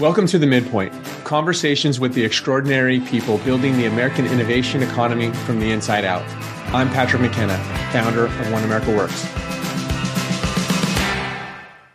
Welcome to the Midpoint conversations with the extraordinary people building the American innovation economy from the inside out. I'm Patrick McKenna, founder of One America Works.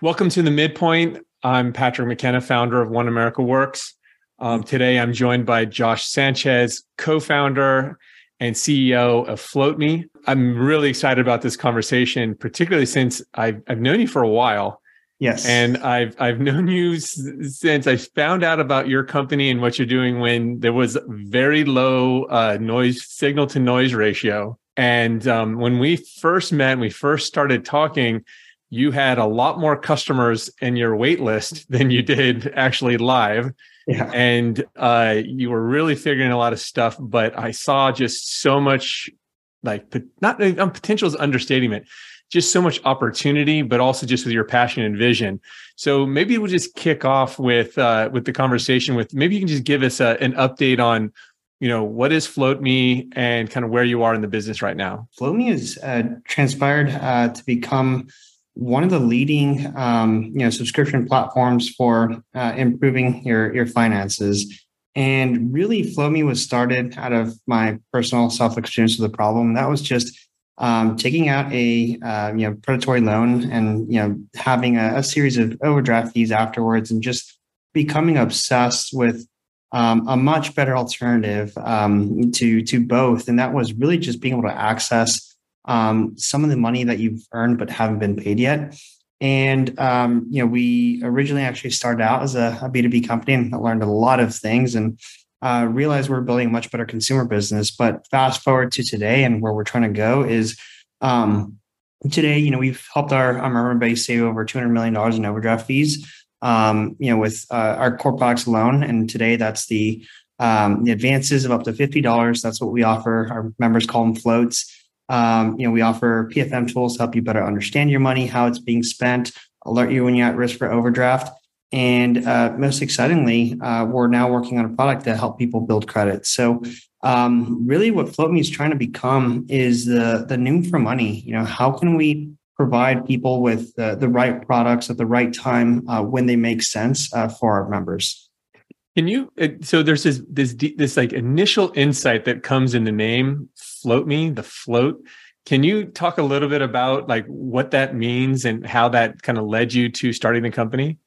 Welcome to the Midpoint. I'm Patrick McKenna, founder of One America Works. Um, today, I'm joined by Josh Sanchez, co founder and CEO of FloatMe. I'm really excited about this conversation, particularly since I've, I've known you for a while. Yes. And I've I've known you since I found out about your company and what you're doing when there was very low uh, noise signal to noise ratio. And um, when we first met, we first started talking, you had a lot more customers in your wait list than you did actually live. Yeah. And uh, you were really figuring a lot of stuff, but I saw just so much like not um, potential is understating it just so much opportunity, but also just with your passion and vision. So maybe we'll just kick off with uh, with the conversation. With maybe you can just give us a, an update on, you know, what is FloatMe and kind of where you are in the business right now. FloatMe has uh, transpired uh, to become one of the leading, um, you know, subscription platforms for uh, improving your your finances. And really, FloatMe was started out of my personal self experience with the problem. That was just um, taking out a uh, you know predatory loan and you know having a, a, series of overdraft fees afterwards and just becoming obsessed with um, a much better alternative um, to to both. And that was really just being able to access um, some of the money that you've earned but haven't been paid yet. And um, you know we originally actually started out as a a b2b company and learned a lot of things. And uh, realize we're building a much better consumer business. But fast forward to today and where we're trying to go is um, today, you know, we've helped our, our member base save over $200 million in overdraft fees, um, you know, with uh, our core products alone. And today that's the, um, the advances of up to $50. That's what we offer. Our members call them floats. Um, you know, we offer PFM tools to help you better understand your money, how it's being spent, alert you when you're at risk for overdraft. And uh, most excitingly, uh, we're now working on a product to help people build credit. So, um, really, what FloatMe is trying to become is the the Noom for money. You know, how can we provide people with the, the right products at the right time uh, when they make sense uh, for our members? Can you? Uh, so there's this this this like initial insight that comes in the name FloatMe, the float. Can you talk a little bit about like what that means and how that kind of led you to starting the company?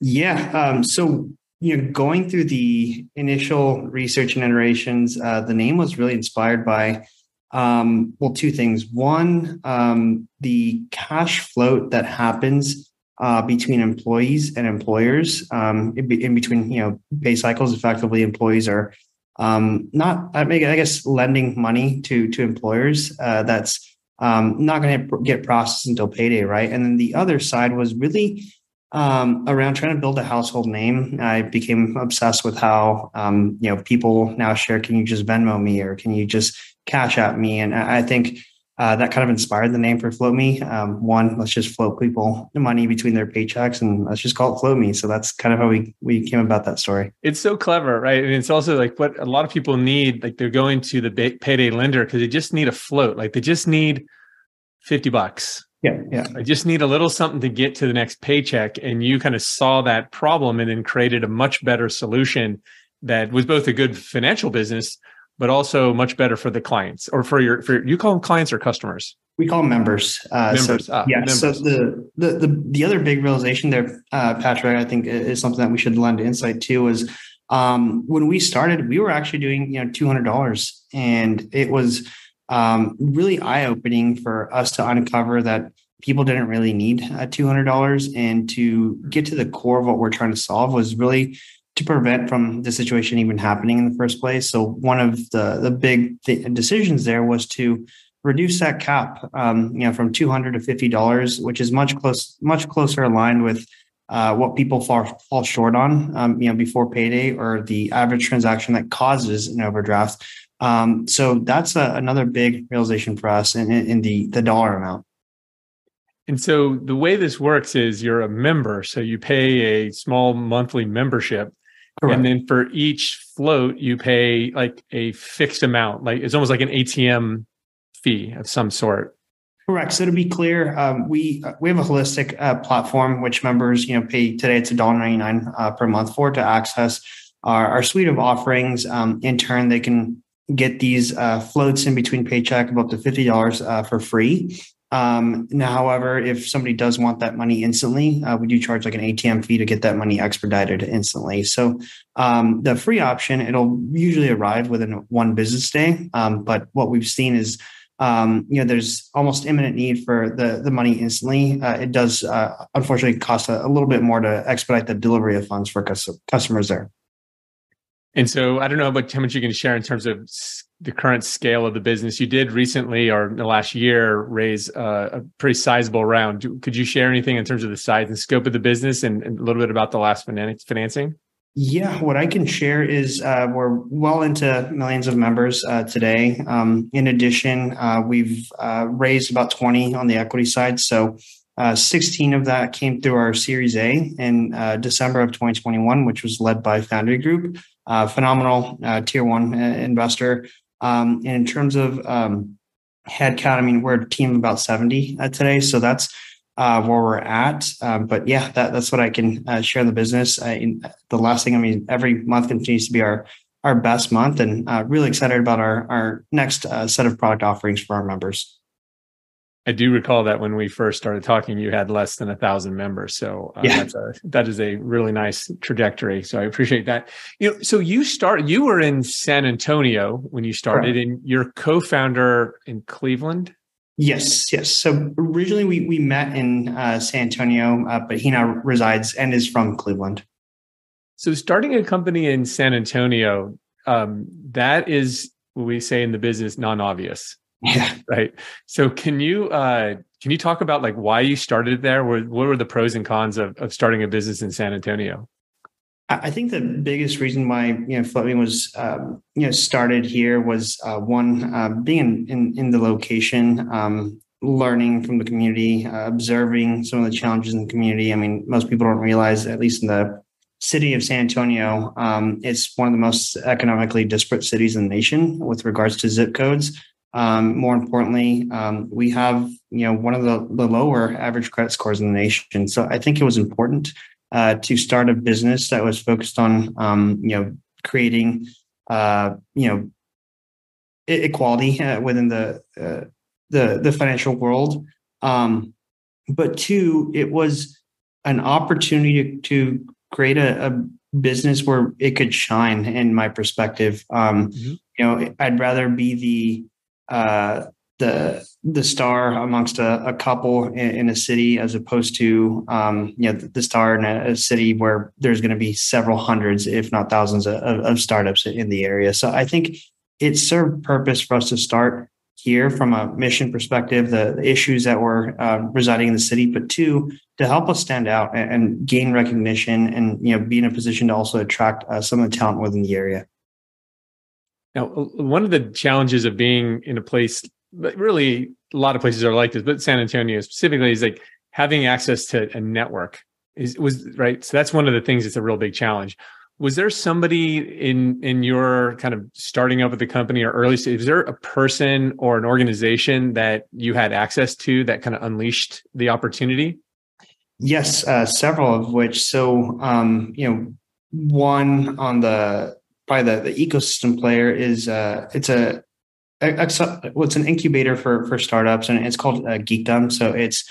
Yeah. Um, so, you know, going through the initial research and iterations, uh, the name was really inspired by, um, well, two things. One, um, the cash float that happens uh, between employees and employers um, in, in, between, you know, pay cycles. Effectively, employees are um, not, I guess, lending money to to employers. Uh, that's um, not going to get processed until payday, right? And then the other side was really um, around trying to build a household name. I became obsessed with how um, you know people now share. Can you just Venmo me or can you just Cash App me? And I think uh, that kind of inspired the name for FloatMe. Um, one, let's just float people the money between their paychecks, and let's just call it FloatMe. So that's kind of how we we came about that story. It's so clever, right? And it's also like what a lot of people need. Like they're going to the payday lender because they just need a float. Like they just need fifty bucks yeah, yeah. I just need a little something to get to the next paycheck. And you kind of saw that problem and then created a much better solution that was both a good financial business, but also much better for the clients or for your for you call them clients or customers. We call them members. Uh, members. So, ah, yeah. Members. So the, the the the other big realization there, uh, Patrick, I think is something that we should lend insight to is um, when we started, we were actually doing you know two hundred dollars, and it was um, really eye opening for us to uncover that people didn't really need uh, $200 and to get to the core of what we're trying to solve was really to prevent from the situation even happening in the first place. So one of the the big th- decisions there was to reduce that cap, um, you know, from two hundred to fifty dollars, which is much close, much closer aligned with uh, what people fall fall short on, um, you know, before payday or the average transaction that causes an overdraft. Um, so that's a, another big realization for us in, in the the dollar amount. And so the way this works is you're a member, so you pay a small monthly membership. Correct. And then for each float, you pay like a fixed amount. Like it's almost like an ATM fee of some sort. Correct. So to be clear, um, we we have a holistic uh, platform which members you know pay today. It's a dollar ninety nine uh, per month for to access our, our suite of offerings. Um, in turn, they can get these uh, floats in between paycheck of up to fifty dollars uh, for free. Um, now, however, if somebody does want that money instantly, uh, we do charge like an ATM fee to get that money expedited instantly. So um, the free option, it'll usually arrive within one business day. Um, but what we've seen is um, you know, there's almost imminent need for the the money instantly. Uh, it does uh, unfortunately cost a, a, little bit more to expedite the delivery of funds for cus- customers there. And so I don't know about how much you can share in terms of the current scale of the business. You did recently, or in the last year, raise uh, a pretty sizable round. Could you share anything in terms of the size and scope of the business, and, and a little bit about the last financing? Yeah, what I can share is uh, we're well into millions of members uh, today. Um, in addition, uh, we've uh, raised about 20 on the equity side. So uh, 16 of that came through our Series A in December of 2021, which was led by Foundry Group, phenomenal tier one investor. Um, and in terms of um, headcount, I mean, we're a team of about 70 today. So that's uh, where we're at. Um, but yeah, that, that's what I can uh, share in the business. Uh, in, the last thing, I mean, every month continues to be our our best month, and uh, really excited about our our next uh, set of product offerings for our members. I do recall that when we first started talking, you had less than a thousand members. So uh, yeah. that's a, that is a really nice trajectory. So I appreciate that. You know, so you start, you were in San Antonio when you started, and your co-founder in Cleveland. Yes, yes. So originally we we met in uh, San Antonio, uh, but he now resides and is from Cleveland. So starting a company in San Antonio, um, that is what we say in the business non-obvious. Yeah. Right. So can you uh, can you talk about like why you started there? What, what were the pros and cons of, of starting a business in San Antonio? I think the biggest reason why you know Floatme was um, you know started here was uh, one uh, being in, in, in the location, um, learning from the community, uh, observing some of the challenges in the community. I mean, most people don't realize, at least in the city of San Antonio, um, it's one of the most economically disparate cities in the nation with regards to zip codes. Um, more importantly, um, we have you know one of the, the lower average credit scores in the nation. So I think it was important uh, to start a business that was focused on um, you know creating uh, you know equality uh, within the uh, the the financial world. Um, but two, it was an opportunity to, to create a, a, business where it could shine. In my perspective, um, mm-hmm. you know, I'd rather be the uh, the the star amongst a, a couple in, in, a city as opposed to um, you know the, the star in a, a, city where there's going to be several hundreds if not thousands of, of, startups in the area. So i think it served purpose for us to start here from a mission perspective the, the issues that were uh, residing in the city but two to help us stand out and, and, gain recognition and you know be in a position to also attract uh, some of the talent within the area now one of the challenges of being in a place but really a lot of places are like this, but San Antonio specifically is like having access to a network is was right. So that's one of the things that's a real big challenge. Was there somebody in in your kind of starting up with the company or early? Is there a person or an organization that you had access to that kind of unleashed the opportunity? Yes, uh, several of which. So um, you know, one on the by the, the ecosystem player is uh, it's a it's an incubator for for startups, and it's called uh, Geekdom. So it's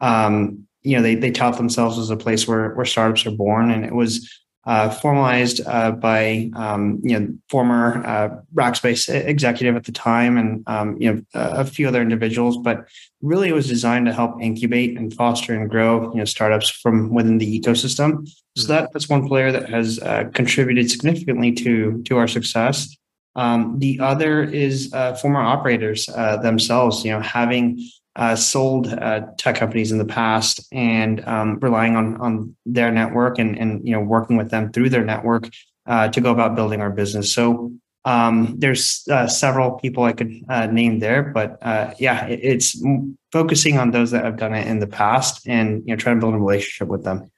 um, you know they they tout themselves as a place where where startups are born, and it was uh, formalized uh, by um, you know former uh, Rackspace executive at the time, and um, you know a few other individuals. But really, it was designed to help incubate and foster and grow you know startups from within the ecosystem. So that, that's one player that has uh, contributed significantly to to our success. Um, the other is uh, former operators uh, themselves, you know, having uh, sold uh, tech companies in the past and um, relying on on their network and and you know working with them through their network uh, to go about building our business. So um, there's several people I could name there, but yeah, it, it's focusing on those that have done it in the past and you know trying to build a relationship with them.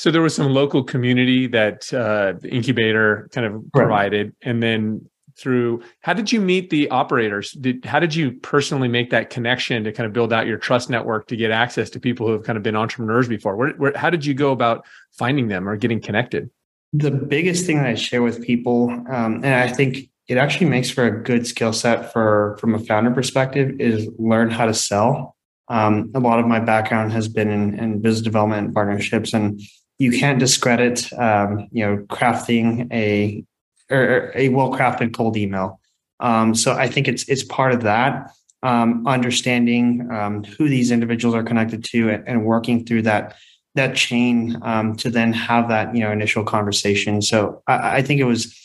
So there was some local community that the incubator kind of provided, right. and then through how did you meet the operators? Did how did you personally make that connection to kind of build out your trust network to get access to people who have kind of been entrepreneurs before? Where, where, how did you go about finding them or getting connected? The biggest thing that i share with people um, and i think it actually makes for a good skill set for from a founder perspective is learn how to sell. Um, a lot of my background has been in, in business development and partnerships and you can't discredit um, you know crafting a or a well crafted cold email. Um, so I think it's it's part of that um, understanding um, who these individuals are connected to and, and working through that that chain um, to then have that you know initial conversation. So I, I, think it was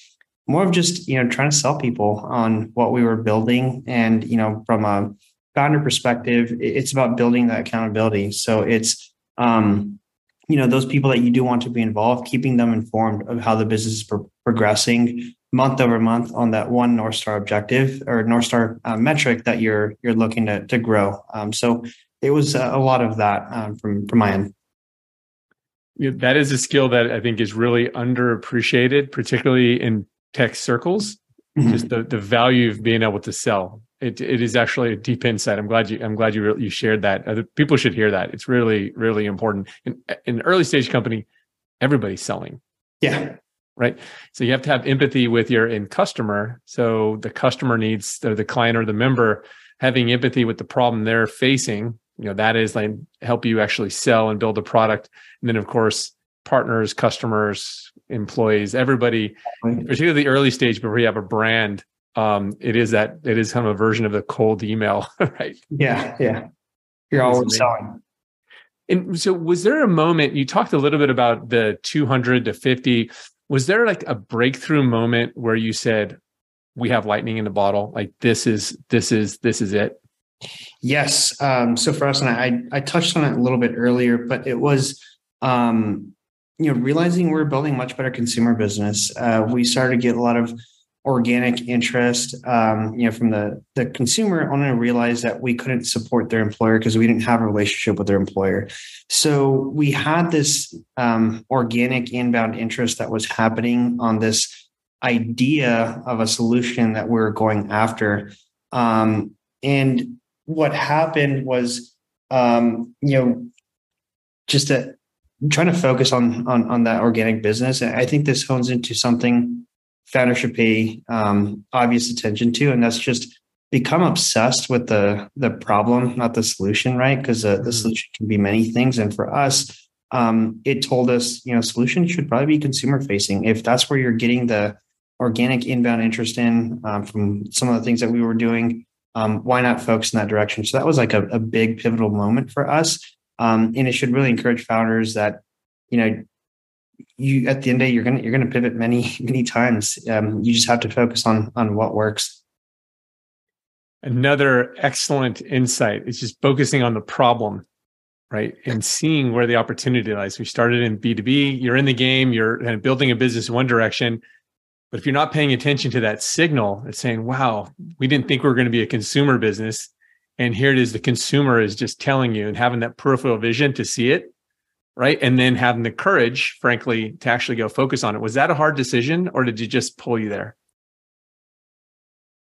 more of just you know trying to sell people on what we were building, and you know from a founder perspective, it's about building that accountability. So it's um, you know those people that you do want to be involved keeping them informed of how the business is pro- progressing month over month on that one north star objective or north star uh, metric that you're you're looking to, to grow. Um, so it was a, lot of that um, from from my end. Yeah, that is a skill that i think is really underappreciated particularly in tech circles. Mm-hmm. just the, the value of being able to sell it, it is actually a deep insight. I'm glad you I'm glad you you shared that. Other people should hear that. It's really really important. In, in an early stage company, everybody's selling. Yeah. Right. So you have to have empathy with your end customer. So the customer needs the, the client or the member having empathy with the problem they're facing. You know that is like help you actually sell and build a product. And then of course partners, customers, employees, everybody, particularly the early stage before you have a brand um, it is that it is kind of a version of the cold email, right? Yeah, yeah. You're always selling. And so, was there a moment you talked a little bit about the 200 to 50? Was there like a breakthrough moment where you said, "We have lightning in the bottle. Like this is this is this is it." Yes. Um, so for us, and I I touched on it a little bit earlier, but it was um, you know realizing we're building much better consumer business. Uh, we started to get a lot of organic interest, um, you know, from the the consumer, only to realize that we couldn't support their employer because we didn't have a relationship with their employer. So we had this um, organic inbound interest that was happening on this idea of a solution that we are going after. Um, and what happened was, um, you know, just a, trying to focus on, on on that organic business. And I think this hones into something founder should pay um, obvious attention to, and that's just become obsessed with the the problem, not the solution, right? Because uh, the mm-hmm. solution can be many things, and for us, um, it told us, you know, solution should probably be consumer facing. If that's where you're getting the organic inbound interest in um, from some of the things that we were doing, um, why not focus in that direction? So that was like a, a big pivotal moment for us, um, and it should really encourage founders that you know you at the end of the day you're gonna you're gonna pivot many many times. Um, you just have to focus on on what works. Another excellent insight is just focusing on the problem, right, and seeing where the opportunity lies. We started in B two B. You're in the game. You're building a business in one direction. But if you're not paying attention to that signal, it's saying, wow, we didn't think we were going to be a consumer business. And here it is, the consumer is just telling you and having that peripheral vision to see it right? And then having the courage, frankly, to actually go focus on it. Was that a hard decision or did you just pull you there?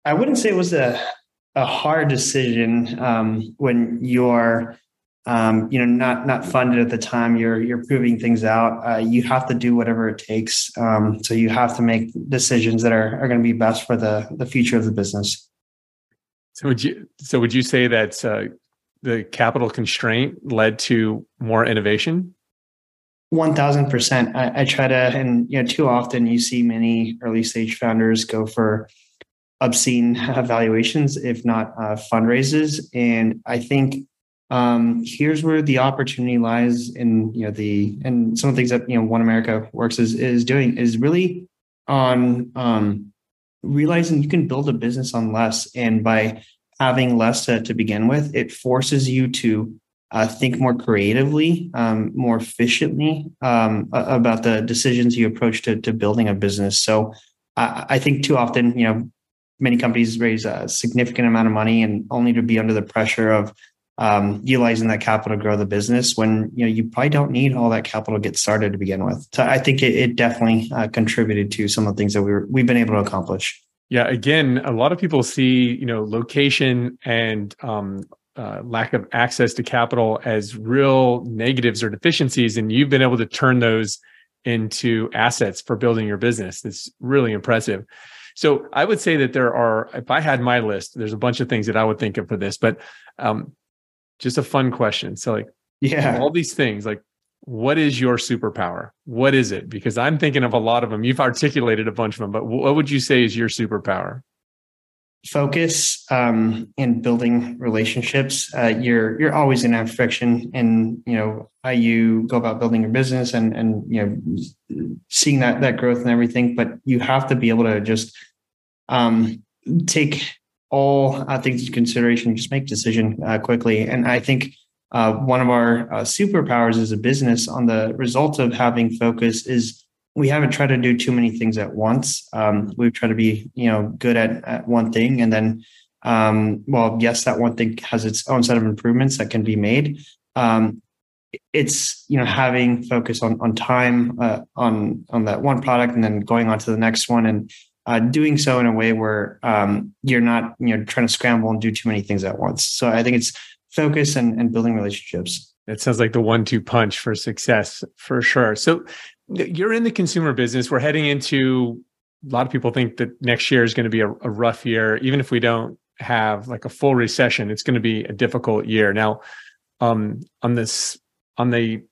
I wouldn't say it was a, a hard decision um, when you're um, you know not not funded at the time you're you're proving things out uh, you have to do whatever it takes um, so you have to make decisions that are, are going to be best for the the future of the business so would you so would you say that uh, the capital constraint led to more innovation one thousand percent. I try to, and you know, too often you see many early stage founders go for obscene valuations, if not uh, fundraises. And I think um, here's where the opportunity lies in you know the and some of the things that you know One America works is is doing is really on um, realizing you can build a business on less, and by having less to, to begin with, it forces you to uh, think more creatively, um, more efficiently um, about the decisions you approach to, to building a business. So I, I, think too often, you know, many companies raise a significant amount of money and only to be under the pressure of um, utilizing that capital to grow the business when you know you probably don't need all that capital to get started to begin with. So I think it, it definitely uh, contributed to some of the things that we were, we've been able to accomplish. Yeah, again, a lot of people see you know location and um, uh, lack of access to capital as real negatives or deficiencies, and you've been able to turn those into assets for building your business. That's really impressive. So I would say that there are, if I had my list, there's a bunch of things that I would think of for this, but um, just a fun question. So like, yeah, all these things, like, what is your superpower? What is it? Because I'm thinking of a lot of them. You've articulated a bunch of them, but what would you say is your superpower? Focus um, in building relationships. Uh, you're you're always going to have friction in you know how you go about building your business and and you know seeing that that growth and everything but you have to be able to just um, take all uh, things into consideration just make decision uh, quickly. And i think uh, one of our uh, superpowers as a business on the result of having focus is we haven't tried to do too many things at once. Um, we've tried to be, you know, good at, at one thing, and then, um, well, yes, that one thing has its own set of improvements that can be made. Um, it's you know having focus on on time uh, on on that one product, and then going on to the next one, and uh, doing so in a way where um, you're not you know trying to scramble and do too many things at once. So I think it's focus and, and building relationships. It sounds like the one-two punch for success for sure. So you're in the consumer business. We're heading into a lot of people think that next year is going to be a, a rough year. Even if we don't have like a full recession, it's going to be a difficult year. Now, um, on this, on the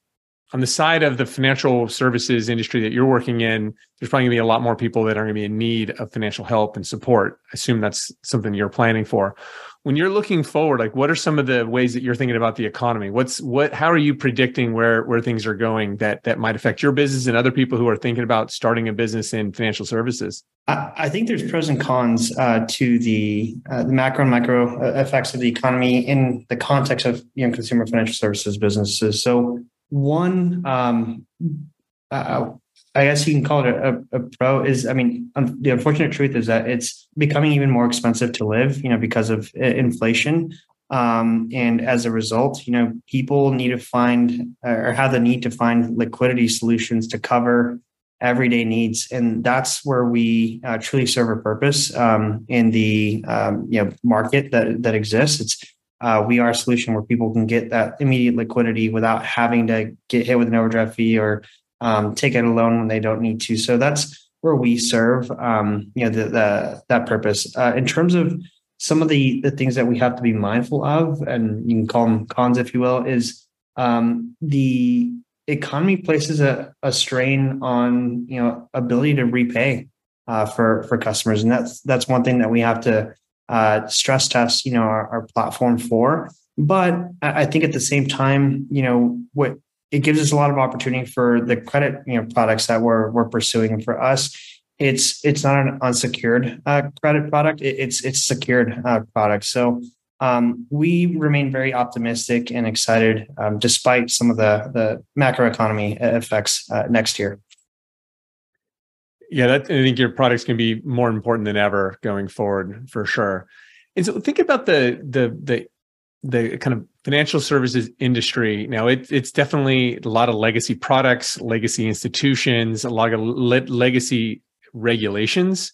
on the side of the financial services industry that you're working in, there's probably going to be a lot more people that are going to be in need of financial help and support. I assume that's something you're planning for. When you're looking forward like what are some of the ways that you're thinking about the economy? What's what how are you predicting where where things are going that that might affect your business and other people who are thinking about starting a business in financial services? I, think there's pros and cons uh, to the uh, the macro and micro uh, effects of the economy in the context of you know consumer financial services businesses. So one um, uh, I guess you can call it a, a, pro is, I mean, the unfortunate truth is that it's becoming even more expensive to live, you know, because of uh, inflation. Um, and as a result, you know, people need to find or have the need to find liquidity solutions to cover everyday needs. And that's where we uh, truly serve a purpose um, in the, um, you know, market that, that exists. It's, uh, we are a solution where people can get that immediate liquidity without having to get hit with an overdraft fee or um, take out a loan when they don't need to. So that's where we serve, um, you know, the, the that purpose. Uh, in terms of some of the the things that we have to be mindful of, and you can call them cons, if you will, is um, the economy places a, a strain on you know ability to repay uh, for for customers, and that's that's one thing that we have to uh, stress tests, you know, our, our platform for. But I think at the same time, you know, what it gives us a lot of opportunity for the credit you know products that we're we're pursuing. And for us, it's it's not an unsecured uh, credit product; it, it's it's secured uh, product. So um, we remain very optimistic and excited, um, despite some of the the macroeconomy effects uh, next year. Yeah, that, I think your products can be more important than ever going forward, for sure. And so, think about the the the the kind of financial services industry. Now it, it's definitely a lot of legacy products legacy institutions a lot of le- legacy regulations.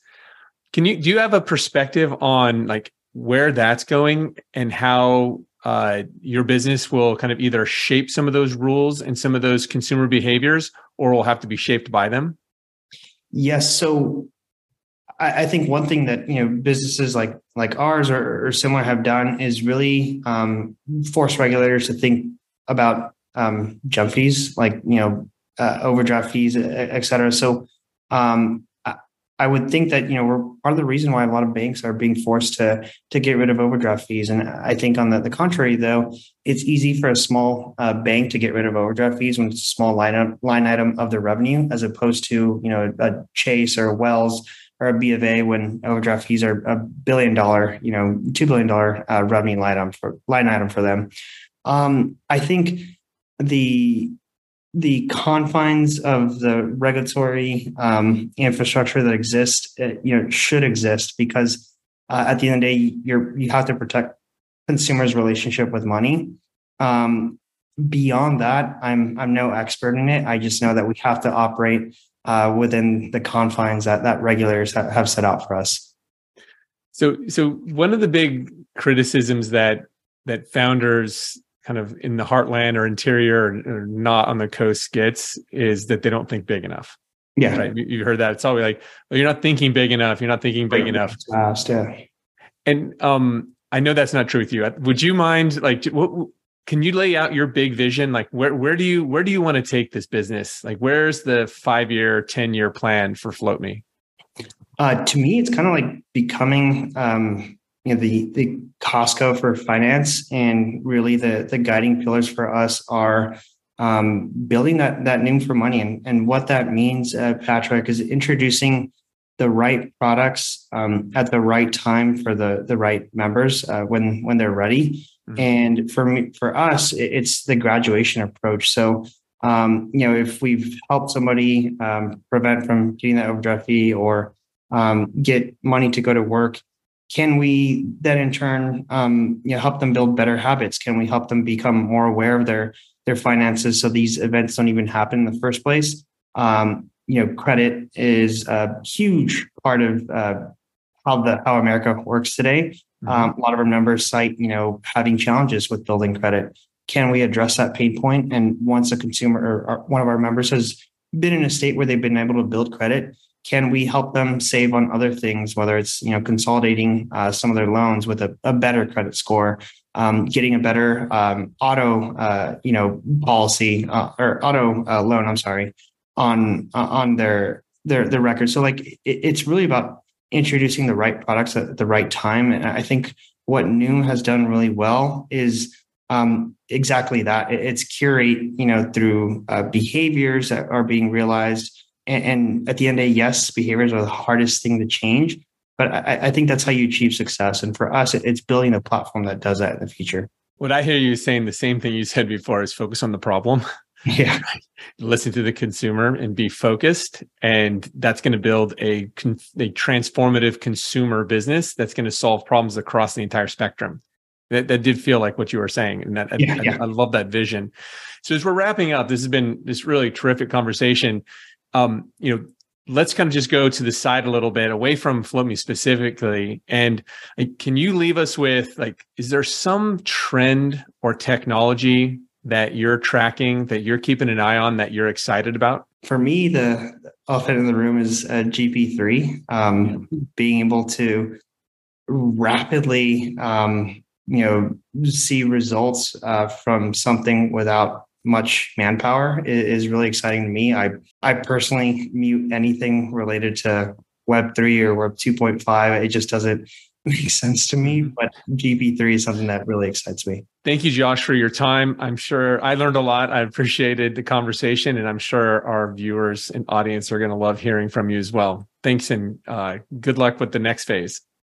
Can you do you have a perspective on like where that's going and how uh, your business will kind of either shape some of those rules and some of those consumer behaviors or will have to be shaped by them yes so I, I think one thing that you know businesses like like ours or, or similar have done is really um, force regulators to think about um, junk fees, like you know uh, overdraft fees, et cetera. So um, I would think that you know we're part of the reason why a lot of banks are being forced to to get rid of overdraft fees. And I think on the, the contrary, though, it's easy for a small uh, bank to get rid of overdraft fees when it's a small line item, line item of the revenue, as opposed to you know a Chase or Wells or a B of A when overdraft fees are a billion dollar, you know, two billion dollar uh, revenue line item for line item for them. Um, I think the the confines of the regulatory um, infrastructure that exists, uh, you know, should exist because uh, at the end of the day, you're you have to protect consumers' relationship with money. Um, beyond that, I'm I'm no expert in it. I just know that we have to operate uh, within the confines that that regulators have set out for us. So, so one of the big criticisms that that founders kind of in the heartland or interior or, or not on the coast gets is that they don't think big enough. Yeah. Right. You, you heard that. It's always like, well, you're not thinking big enough. You're not thinking big enough. Fast, yeah. And um, I know that's not true with you. Would you mind like what can you lay out your big vision? Like where where do you where do you want to take this business? Like where's the five year, 10 year plan for Float Me? Uh, to me, it's kind of like becoming um, you know the the Costco for finance, and really the the guiding pillars for us are um, building that that name for money, and and what that means, uh, Patrick, is introducing the right products um, at the right time for the the right members uh, when when they're ready. Mm-hmm. And for me, for us, it's the graduation approach. So um, you know, if we've helped somebody um, prevent from getting that overdraft fee or um, get money to go to work, can we then in turn um, you know help them build better habits can we help them become more aware of their their finances so these events don't even happen in the first place um, you know credit is a huge part of uh, how the how america works today mm-hmm. um, a lot of our members cite you know having challenges with building credit can we address that pain point? and once a consumer or one of our members has been in a state where they've been able to build credit can we help them save on other things whether it's you know consolidating uh, some of their loans with a, a better credit score um, getting a better um, auto uh, you know policy uh, or auto uh, loan i'm sorry on uh, on their their their record so like it, it's really about introducing the right products at the right time. And i think what Noom has done really well is um, exactly that. It's curate you know through uh, behaviors that are being realized and, and at the end of the day, yes, behaviors are the hardest thing to change. But I, I think that's how you achieve success. And for us, it's building a platform that does that in the future. What I hear you saying, the same thing you said before, is focus on the problem. Yeah. Listen to the consumer and be focused. And that's going to build a, a transformative consumer business that's going to solve problems across the entire spectrum. That, that did feel like what you were saying. And that yeah, I, yeah. I, I love that vision. So as we're wrapping up, this has been this really terrific conversation um, you know, let's kind of just go to the side a little bit away from float me specifically. And like, can you leave us with like is there some trend or technology that you're tracking that you're keeping an eye on that you're excited about? For me the elephant in the room is uh, GPT-3 um, being able to rapidly um, you know see results uh, from something without much manpower is, really exciting to me. I I personally mute anything related to Web three or Web two point five. It just doesn't make sense to me. Mm-hmm. But GPT three is something that really excites me. Thank you, Josh, for your time. I'm sure I learned a lot. I appreciated the conversation, and I'm sure our viewers and audience are going to love hearing from you as well. Thanks, and uh, good luck with the next phase.